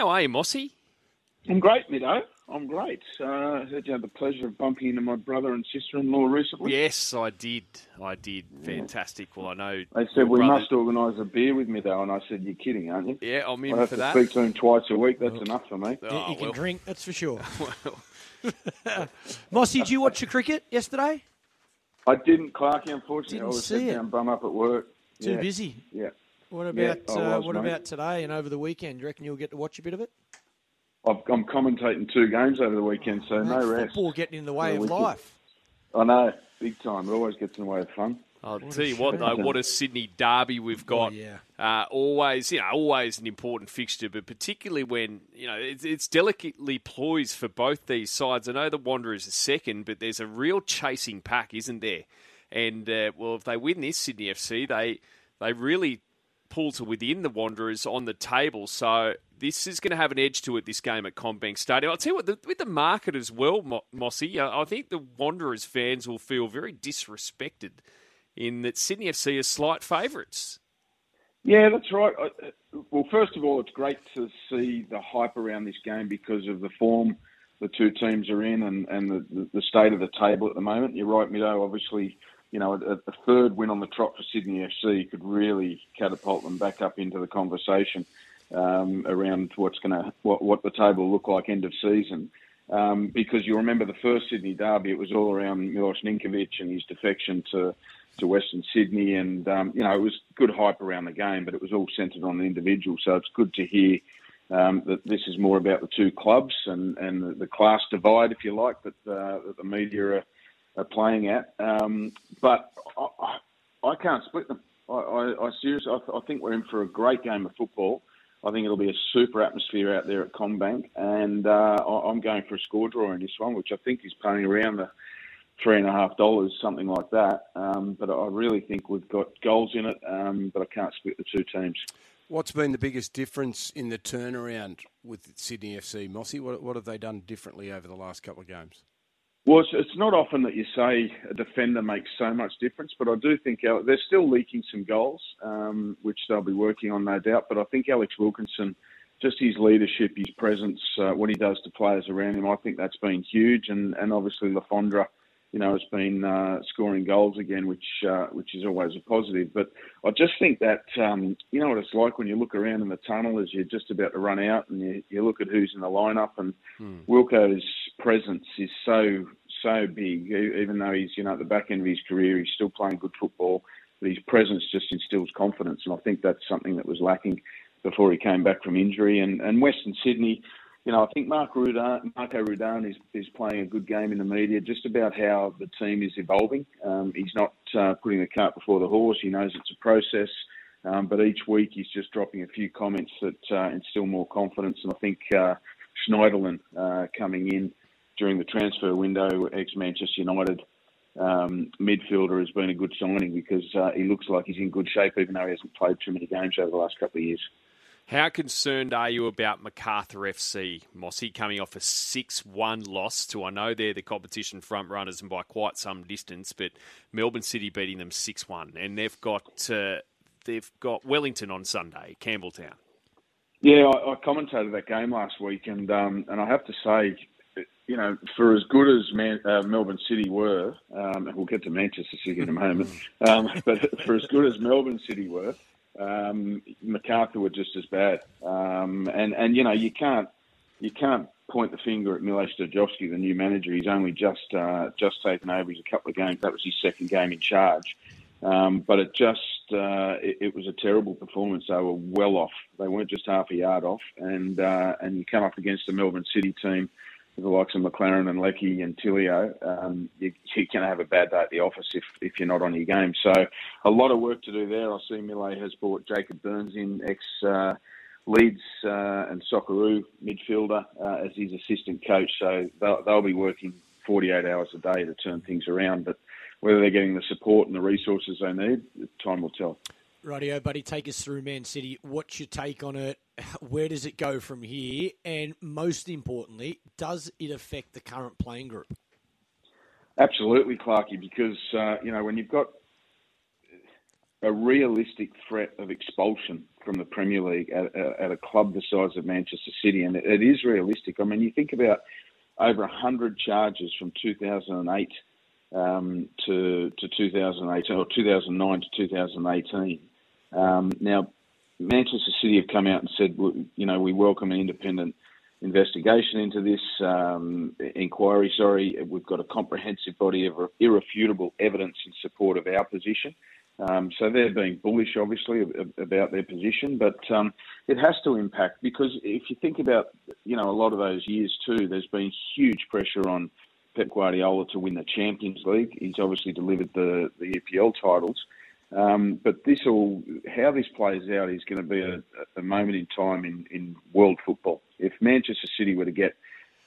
How are you, Mossy? I'm great, Mido. I'm great. Uh, I heard you had the pleasure of bumping into my brother and sister-in-law recently. Yes, I did. I did. Fantastic. Well, I know. They said we brother- must organise a beer with me, though, and I said, "You're kidding, aren't you?" Yeah, I'm in I have for to that. speak to him twice a week. That's enough for me. You- Oh, you can well. drink, that's for sure. Mossy, did you watch the cricket yesterday? I didn't, Clarky. Unfortunately, Didn't I was see head it. down, bum up at work. Too yeah. busy. Yeah, What Yeah, about I uh, was, what mate. about today and over the weekend? Do you reckon you'll get to watch a bit of it? I've, I'm commentating two games over the weekend, so no Mate, rest. Football getting in the way Yeah, of life. I know, big time. It always gets in the way of fun. I'll What tell a you what, though, what a Sydney derby we've got. Oh, yeah. Uh, always, you know, always an important fixture, but particularly when you know it's, it's delicately poised for both these sides. I know the Wanderers are second, but there's a real chasing pack, isn't there? And uh, well, if they win this Sydney FC, they they really pull to within the Wanderers on the table. So this is going to have an edge to it. This game at CommBank Stadium. I'll tell you what, the, with the market as well, Mo- Mossy. uh, I think the Wanderers fans will feel very disrespected in that Sydney FC are slight favourites. Yeah, that's right. Uh, Well, first of all, it's great to see the hype around this game because of the form the two teams are in and, and the, the state of the table at the moment. You're right, Mido. Obviously, you know, a, a third win on the trot for Sydney FC could really catapult them back up into the conversation um, around what's going to what, what the table look like end of season. Um, because you remember the first Sydney derby, it was all around Milos Ninkovic and his defection to to Western Sydney, and um, you know it was good hype around the game, but it was all centred on the individual. So it's good to hear um, that this is more about the two clubs and, and the, the class divide, if you like, that, uh, that the media are, are playing at. Um, but I, I, can't split them. I, I, I seriously, I, I think we're in for a great game of football. I think it'll be a super atmosphere out there at CommBank, and uh, I, I'm going for a score draw in this one, which I think is paying around the three and a half dollars, something like that. Um, but I really think we've got goals in it, um, but I can't split the two teams. What's been the biggest difference in the turnaround with Sydney FC, Mossy? What, what have they done differently over the last couple of games? Well, it's, it's not often that you say a defender makes so much difference, but I do think they're still leaking some goals, um, which they'll be working on, no doubt. But I think Alex Wilkinson, just his leadership, his presence, uh, what he does to players around him, I think that's been huge. And, and obviously, Lafondra, you know, has been uh, scoring goals again, which uh, which is always a positive. But I just think that um, you know what it's like when you look around in the tunnel as you're just about to run out, and you, you look at who's in the lineup, and Wilco's presence is so so big. Even though he's you know at the back end of his career, he's still playing good football. But his presence just instills confidence, and I think that's something that was lacking before he came back from injury. And and Western Sydney, you know, I think Mark Rudan, Marco Rudan is, is playing a good game in the media just about how the team is evolving. Um, he's not uh, putting the cart before the horse. He knows it's a process. Um, but each week he's just dropping a few comments that uh, instill more confidence. And I think uh, Schneiderlin uh, coming in during the transfer window, ex Manchester United um, midfielder, has been a good signing because uh, he looks like he's in good shape, even though he hasn't played too many games over the last couple of years. How concerned are you about Macarthur FC, Mossy, coming off a 6 1 loss to, I know they're the competition front runners and by quite some distance, but Melbourne City beating them 6 1. And they've got, uh, they've got Wellington on Sunday, Campbelltown. Yeah, I, I commentated that game last week, and um, and I have to say, you know, for as good as Man, uh, Melbourne City were, um, and we'll get to Manchester City in a moment, um, but for as good as Melbourne City were, um, Macarthur were just as bad. Um, and and you know, you can't you can't point the finger at Milos Sterjovski, the new manager. He's only just uh, just taken over. He's a couple of games. That was his second game in charge. Um, but it just uh, it, it was a terrible performance. They were well off. They weren't just half a yard off. And uh, and you come up against the Melbourne City team the likes of Maclaren and Leckie and Tilio, um, you, you're going to have a bad day at the office if, if you're not on your game. So a lot of work to do there. I see Mile has brought Jacob Burns in, ex uh, Leeds uh, and Socceroo midfielder, uh, as his assistant coach. So they'll, they'll be working 48 hours a day to turn things around. But whether they're getting the support and the resources they need, time will tell. Radio, buddy, take us through Man City. What's your take on it? Where does it go from here? And most importantly, does it affect the current playing group? Absolutely, Clarky, because uh, you know when you've got a realistic threat of expulsion from the Premier League at, at a club the size of Manchester City, and it, it is realistic. I mean, you think about over 100 charges from 2008 um, to, to 2018 or 2009 to 2018. Um, now, Manchester City have come out and said, you know, we welcome an independent investigation into this um, inquiry. Sorry, we've got a comprehensive body of irrefutable evidence in support of our position. Um, so they're being bullish, obviously, about their position, but um, it has to impact because if you think about, you know, a lot of those years too, there's been huge pressure on Pep Guardiola to win the Champions League. He's obviously delivered the the EPL titles, um, but this all how this plays out is going to be a, a moment in time in, in world football. If Manchester City were to get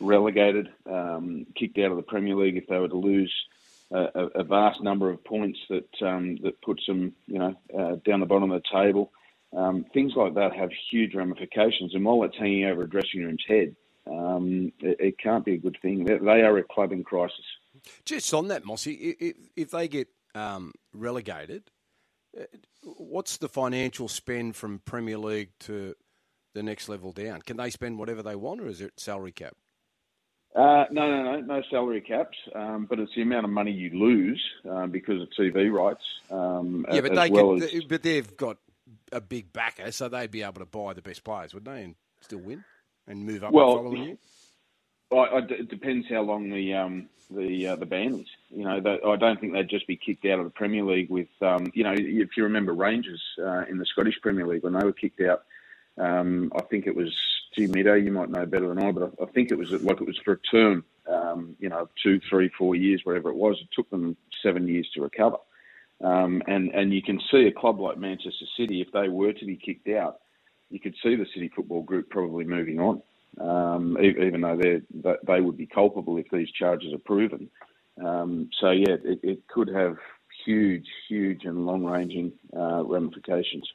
relegated, um, kicked out of the Premier League, if they were to lose a, a vast number of points that um, that puts them, you know, uh, down the bottom of the table. Um, things like that have huge ramifications, and while it's hanging over a dressing room's head, um, it, it, can't be a good thing. They, they, are a club in crisis. Just on that, Mossy, if, if they get um, relegated, what's the financial spend from Premier League to the next level down? Can they spend whatever they want, or is it salary cap? Uh, no, no, no, no salary caps, um, but it's the amount of money you lose uh, because of TV rights. Um, yeah, but they well as... but they've got a big backer, so they'd be able to buy the best players, wouldn't they, and still win and move up well, the following year. I, it depends how long the um, the uh, the ban is. You know, I don't think they'd just be kicked out of the Premier League with. Um, you know, if you remember Rangers uh, in the Scottish Premier League when they were kicked out, um, I think it was Gee, Mido, you might know better than I, but I, I think it was like it was for a term, um, you know, two, three, four years, whatever it was. It took them seven years to recover. Um, and, and you can see a club like Manchester City, if they were to be kicked out, you could see the City Football Group probably moving on, um, even though they they would be culpable if these charges are proven. Um, so yeah, it, it, could have huge, huge and long-ranging uh, ramifications.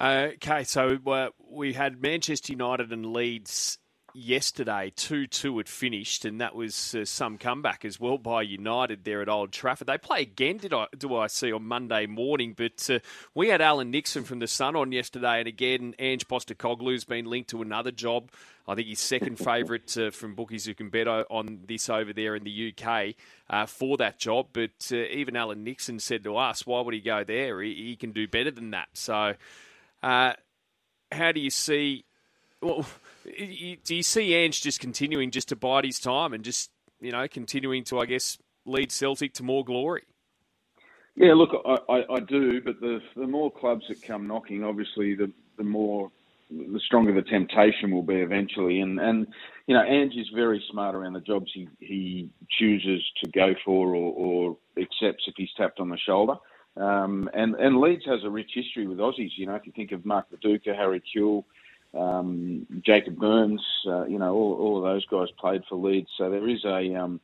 Uh, okay, so uh, we had Manchester United and Leeds yesterday. 2 2 had finished, and that was uh, some comeback as well by United there at Old Trafford. They play again, did I, do I see, on Monday morning, but uh, we had Alan Nixon from The Sun on yesterday, and again, Ange Postecoglou's been linked to another job. I think his second favourite uh, from bookies who can bet on this over there in the UK uh, for that job. But uh, even Alan Nixon said to us, why would he go there? He, he can do better than that. So uh, how do you see? Well, do you see Ange just continuing just to bide his time and just you know continuing to I guess lead Celtic to more glory? Yeah, look, I, I, I do, but the the more clubs that come knocking, obviously, the the more the stronger the temptation will be eventually. And and you know, Ange is very smart around the jobs he he chooses to go for or, or accepts if he's tapped on the shoulder. Um, and, and Leeds has a rich history with Aussies. You know, if you think of Mark Viduka, Harry Kewell, um, Jacob Burns, uh, you know, all, all of those guys played for Leeds. So there is a um,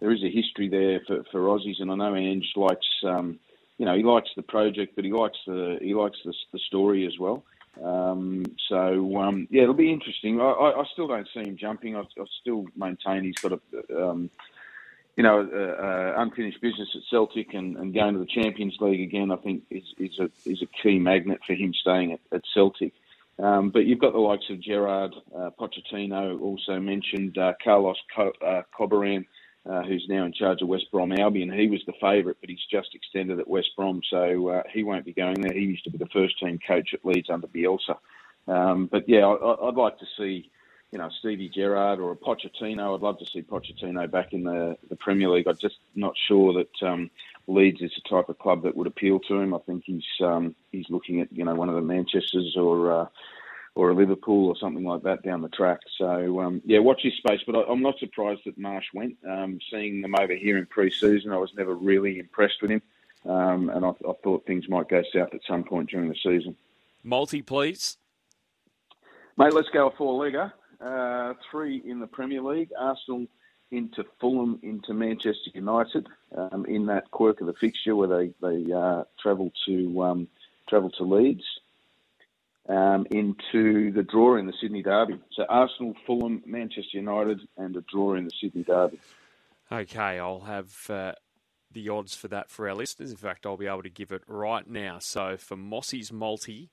there is a history there for, for Aussies, and I know Ange likes, um, you know, he likes the project, but he likes the he likes the, the story as well. Um, so um, yeah, it'll be interesting. I, I, I, still don't see him jumping. I, I still maintain he's got a um, you know, uh, uh, unfinished business at Celtic and, and, going to the Champions League again, I think is, is a is a key magnet for him staying at, at Celtic. Um, but you've got the likes of Gerrard, uh, Pochettino, also mentioned uh, Carlos Co- uh, Corberán, uh, who's now in charge of West Brom Albion. He was the favourite, but he's just extended at West Brom, so uh, he won't be going there. He used to be the first team coach at Leeds under Bielsa. Um, but yeah, I, would like to see you know, Stevie Gerrard or a Pochettino. I'd love to see Pochettino back in the, the Premier League. I'm just not sure that um, Leeds is the type of club that would appeal to him. I think he's um, he's looking at you know one of the Manchester's or uh, or a Liverpool or something like that down the track. So um, yeah, watch his space. But I, am not surprised that Marsh went. Um, seeing them over here in pre-season, I was never really impressed with him, um, and I, I thought things might go south at some point during the season. Multi, please. Mate, let's go a four-legger uh, three in the Premier League. Arsenal into Fulham, into Manchester United um, in that quirk of the fixture where they they uh, travel to um, travel to Leeds. Um, into the draw in the Sydney Derby. So Arsenal, Fulham, Manchester United, and a draw in the Sydney Derby. Okay, I'll have uh, the odds for that for our listeners. In fact, I'll be able to give it right now. So for Mossy's multi,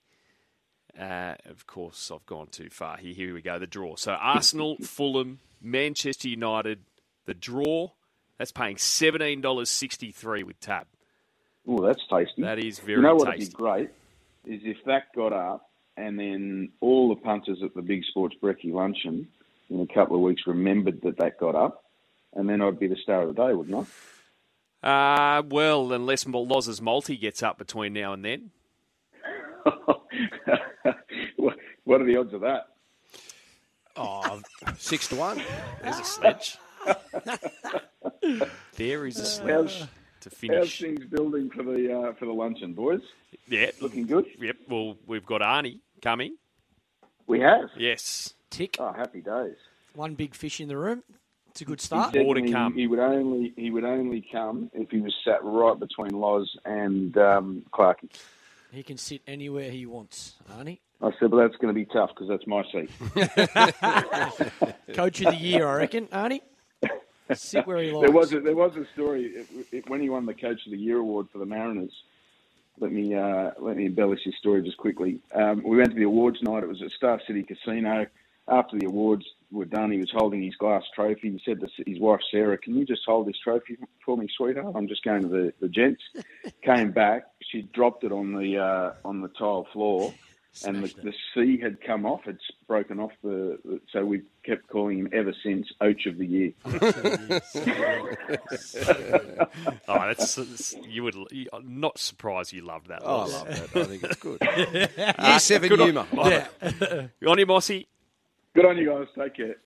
uh, of course, I've gone too far here. Here we go, the draw. So Arsenal, Fulham, Manchester United, the draw. That's paying seventeen dollars sixty three with tab. Oh, that's tasty. That is very You know what would be great is if that got up and then all the punters at the Big Sports Brekkie luncheon in a couple of weeks remembered that that got up, and then I'd be the star of the day, wouldn't I? Uh, well, unless Loz's multi gets up between now and then. what what are the odds of that? Oh, six to one. There's a sledge. there is a sledge to finish. How's finish. things building for the uh, for the luncheon, boys? Yeah, Looking good. Yep. Well, we've got Arnie coming. We have. Yes. Tick. Oh, happy days. One big fish in the room. It's a good start. said More to he, come. he would only he would only come if he was sat right between Loz and um, Clarkey. He can sit anywhere he wants, Arnie. I said, but that's going to be tough because that's my seat. Coach of the year, I reckon, Arnie. Sit where he likes. There was a, there was a story it, it, when he won the Coach of the Year award for the Mariners. Let me uh, let me embellish his story just quickly. Um, we went to the awards night. It was at Star City Casino. After the awards were done, he was holding his glass trophy. He said to his wife Sarah, "Can you just hold this trophy for me, sweetheart? I'm just going to the, the gents." Came back. She dropped it on the uh, on the tile floor, and the, the C had come off. It's broken off the. the so we've kept calling him ever since Oach of the Year. Oh, that's, that's- you would. I'm not surprised you loved that. Oh, I love that. I think it's good. Year seven good on- Yeah. On your Mossy. Good on you guys. Take care.